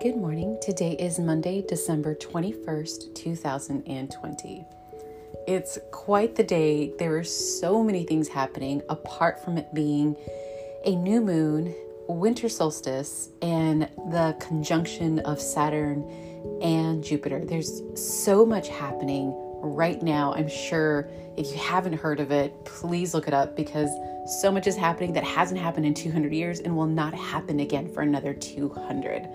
Good morning. Today is Monday, December 21st, 2020. It's quite the day. There are so many things happening apart from it being a new moon, winter solstice, and the conjunction of Saturn and Jupiter. There's so much happening right now. I'm sure if you haven't heard of it, please look it up because so much is happening that hasn't happened in 200 years and will not happen again for another 200.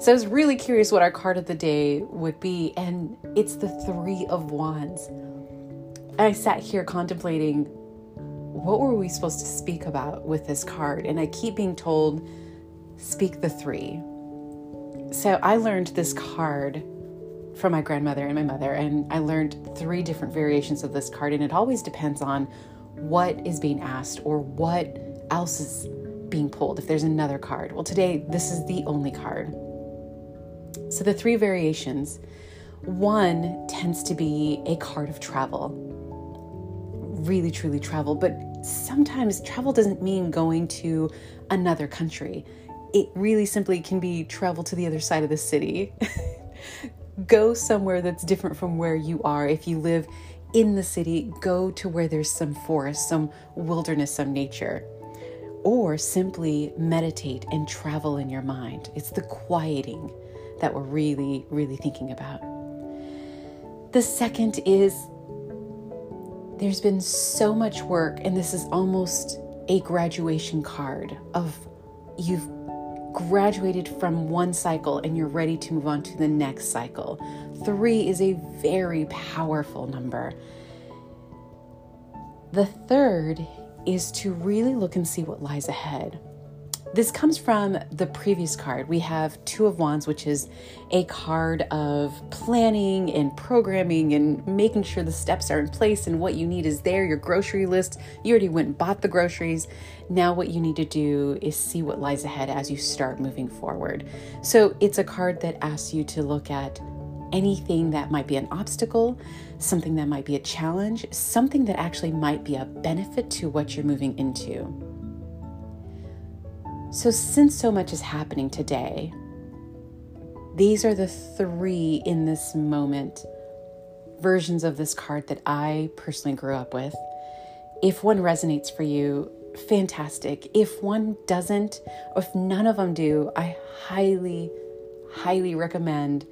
So I was really curious what our card of the day would be, and it's the Three of Wands. And I sat here contemplating what were we supposed to speak about with this card, and I keep being told, speak the three. So I learned this card from my grandmother and my mother, and I learned three different variations of this card, and it always depends on what is being asked or what else is being pulled if there's another card. Well, today, this is the only card. So, the three variations one tends to be a card of travel, really, truly travel, but sometimes travel doesn't mean going to another country. It really simply can be travel to the other side of the city. go somewhere that's different from where you are. If you live in the city, go to where there's some forest, some wilderness, some nature. Or simply meditate and travel in your mind. It's the quieting that we're really, really thinking about. The second is there's been so much work, and this is almost a graduation card of you've graduated from one cycle and you're ready to move on to the next cycle. Three is a very powerful number. The third is to really look and see what lies ahead. This comes from the previous card. We have Two of Wands, which is a card of planning and programming and making sure the steps are in place and what you need is there, your grocery list. You already went and bought the groceries. Now, what you need to do is see what lies ahead as you start moving forward. So, it's a card that asks you to look at anything that might be an obstacle, something that might be a challenge, something that actually might be a benefit to what you're moving into. So, since so much is happening today, these are the three in this moment versions of this card that I personally grew up with. If one resonates for you, fantastic. If one doesn't, or if none of them do, I highly, highly recommend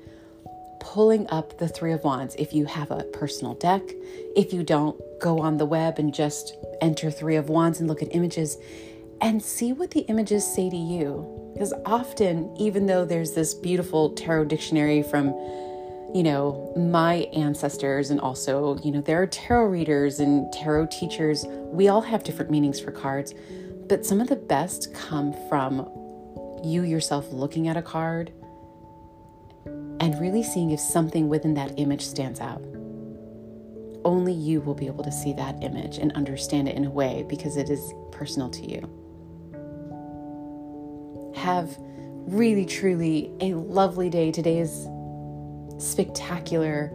pulling up the Three of Wands if you have a personal deck. If you don't, go on the web and just enter Three of Wands and look at images and see what the images say to you. Because often, even though there's this beautiful tarot dictionary from, you know, my ancestors, and also, you know, there are tarot readers and tarot teachers, we all have different meanings for cards, but some of the best come from you yourself looking at a card and really seeing if something within that image stands out. Only you will be able to see that image and understand it in a way because it is personal to you have really, truly a lovely day. Today is spectacular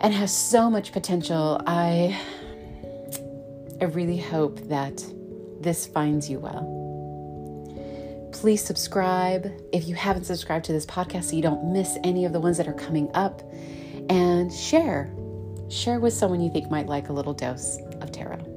and has so much potential. I, I really hope that this finds you well. Please subscribe if you haven't subscribed to this podcast so you don't miss any of the ones that are coming up. And share. Share with someone you think might like a little dose of tarot.